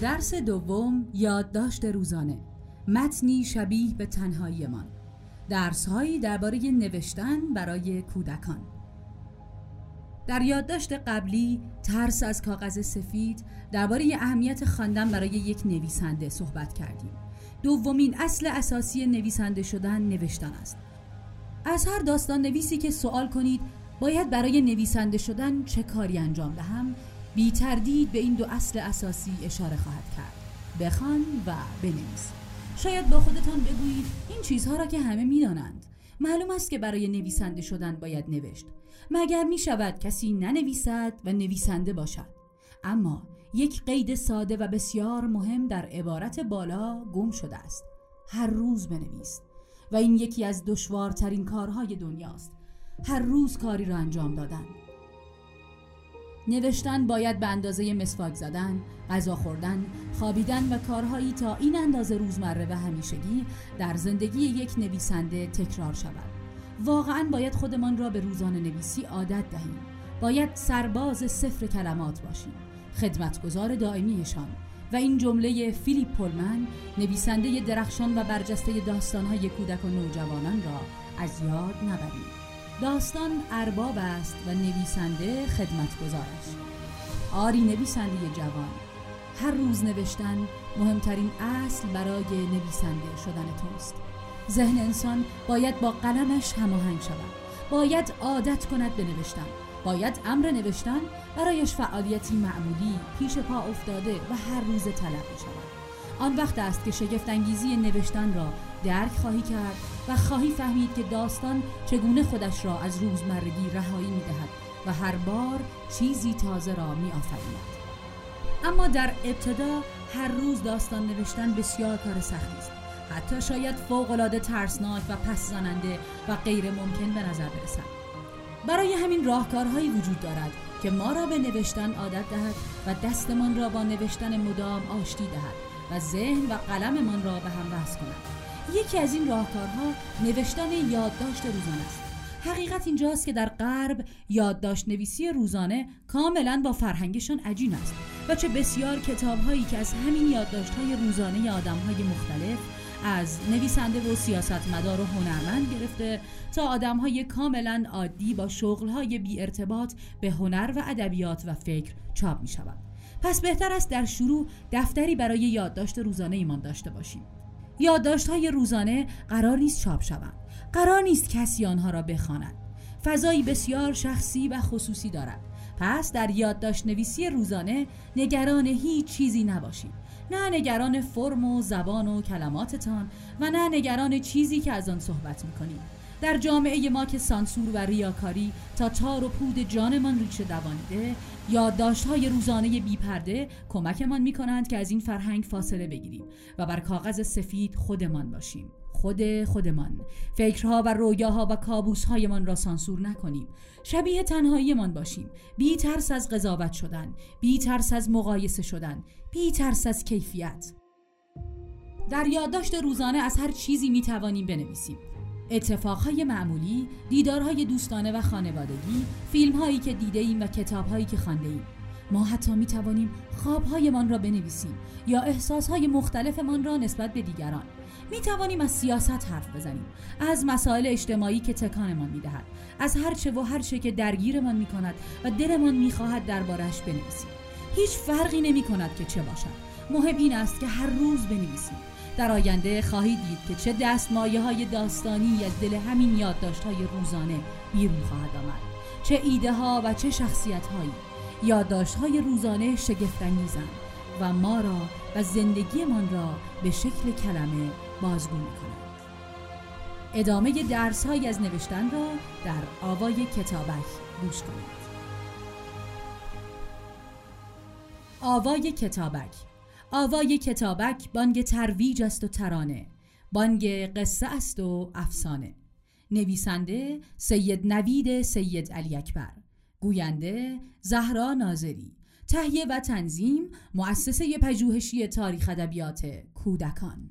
درس دوم یادداشت روزانه. متنی شبیه به تنهاییمان. درسهایی درباره نوشتن برای کودکان. در یادداشت قبلی ترس از کاغذ سفید درباره اهمیت خواندن برای یک نویسنده صحبت کردیم. دومین اصل اساسی نویسنده شدن نوشتن است. از هر داستان نویسی که سوال کنید باید برای نویسنده شدن چه کاری انجام دهم؟ بی تردید به این دو اصل اساسی اشاره خواهد کرد. بخوان و بنویس. شاید با خودتان بگویید این چیزها را که همه می‌دانند. معلوم است که برای نویسنده شدن باید نوشت. مگر می شود کسی ننویسد و نویسنده باشد؟ اما یک قید ساده و بسیار مهم در عبارت بالا گم شده است. هر روز بنویس. و این یکی از دشوارترین کارهای دنیاست. هر روز کاری را انجام دادن. نوشتن باید به اندازه مسواک زدن، غذا خوردن، خوابیدن و کارهایی تا این اندازه روزمره و همیشگی در زندگی یک نویسنده تکرار شود. واقعا باید خودمان را به روزانه نویسی عادت دهیم. باید سرباز صفر کلمات باشیم. خدمتگزار دائمیشان و این جمله فیلیپ پولمن نویسنده درخشان و برجسته داستانهای کودک و نوجوانان را از یاد نبریم. داستان ارباب است و نویسنده خدمتگزارش. آری نویسنده جوان هر روز نوشتن مهمترین اصل برای نویسنده شدن توست. ذهن انسان باید با قلمش هماهنگ شود. باید عادت کند به نوشتن. باید امر نوشتن برایش فعالیتی معمولی پیش پا افتاده و هر روز طلب شود. آن وقت است که شگفت انگیزی نوشتن را درک خواهی کرد و خواهی فهمید که داستان چگونه خودش را از روزمرگی رهایی می دهد و هر بار چیزی تازه را می آفریند. اما در ابتدا هر روز داستان نوشتن بسیار کار سختی است. حتی شاید فوقالعاده ترسناک و پس زننده و غیر ممکن به نظر برسد. برای همین راهکارهایی وجود دارد که ما را به نوشتن عادت دهد و دستمان را با نوشتن مدام آشتی دهد و ذهن و قلممان را به هم وصل کنند یکی از این راهکارها نوشتن یادداشت روزانه است حقیقت اینجاست که در غرب یادداشت نویسی روزانه کاملا با فرهنگشان عجین است و چه بسیار کتاب هایی که از همین یادداشت های روزانه آدم های مختلف از نویسنده و سیاستمدار و هنرمند گرفته تا آدم های کاملا عادی با شغل های بی ارتباط به هنر و ادبیات و فکر چاپ می شود. پس بهتر است در شروع دفتری برای یادداشت روزانه ایمان داشته باشیم یادداشت های روزانه قرار نیست چاپ شوند قرار نیست کسی آنها را بخواند. فضایی بسیار شخصی و خصوصی دارد. پس در یادداشت نویسی روزانه نگران هیچ چیزی نباشید. نه نگران فرم و زبان و کلماتتان و نه نگران چیزی که از آن صحبت می‌کنید. در جامعه ما که سانسور و ریاکاری تا تار و پود جانمان ریشه دوانیده یادداشت های روزانه بیپرده کمکمان می کنند که از این فرهنگ فاصله بگیریم و بر کاغذ سفید خودمان باشیم. خود خودمان. فکرها و رویاها و کابوسهایمان را سانسور نکنیم. شبیه تنهاییمان باشیم. بی ترس از قضاوت شدن بی ترس از مقایسه شدن بی ترس از کیفیت. در یادداشت روزانه از هر چیزی می توانیم بنویسیم. اتفاقهای معمولی، دیدارهای دوستانه و خانوادگی، فیلمهایی که دیده ایم و کتابهایی که خانده ایم. ما حتی می توانیم خوابهایمان را بنویسیم یا احساسهای مختلفمان را نسبت به دیگران. می توانیم از سیاست حرف بزنیم، از مسائل اجتماعی که تکانمان می دهد، از هرچه و هرچه که درگیرمان می کند و دلمان می خواهد دربارش بنویسیم. هیچ فرقی نمی کند که چه باشد. مهم این است که هر روز بنویسیم. در آینده خواهید دید که چه دستمایه های داستانی از دل همین یادداشت های روزانه بیرون خواهد آمد چه ایده ها و چه شخصیت هایی یادداشت های روزانه شگفتانگیزند و ما را و زندگیمان را به شکل کلمه بازگو می کنند. ادامه درس های از نوشتن را در آوای کتابک گوش کنید. آوای کتابک آوای کتابک بانگ ترویج است و ترانه. بانگ قصه است و افسانه. نویسنده سید نوید سید علی اکبر. گوینده زهرا ناظری. تهیه و تنظیم مؤسسه پژوهشی تاریخ ادبیات کودکان.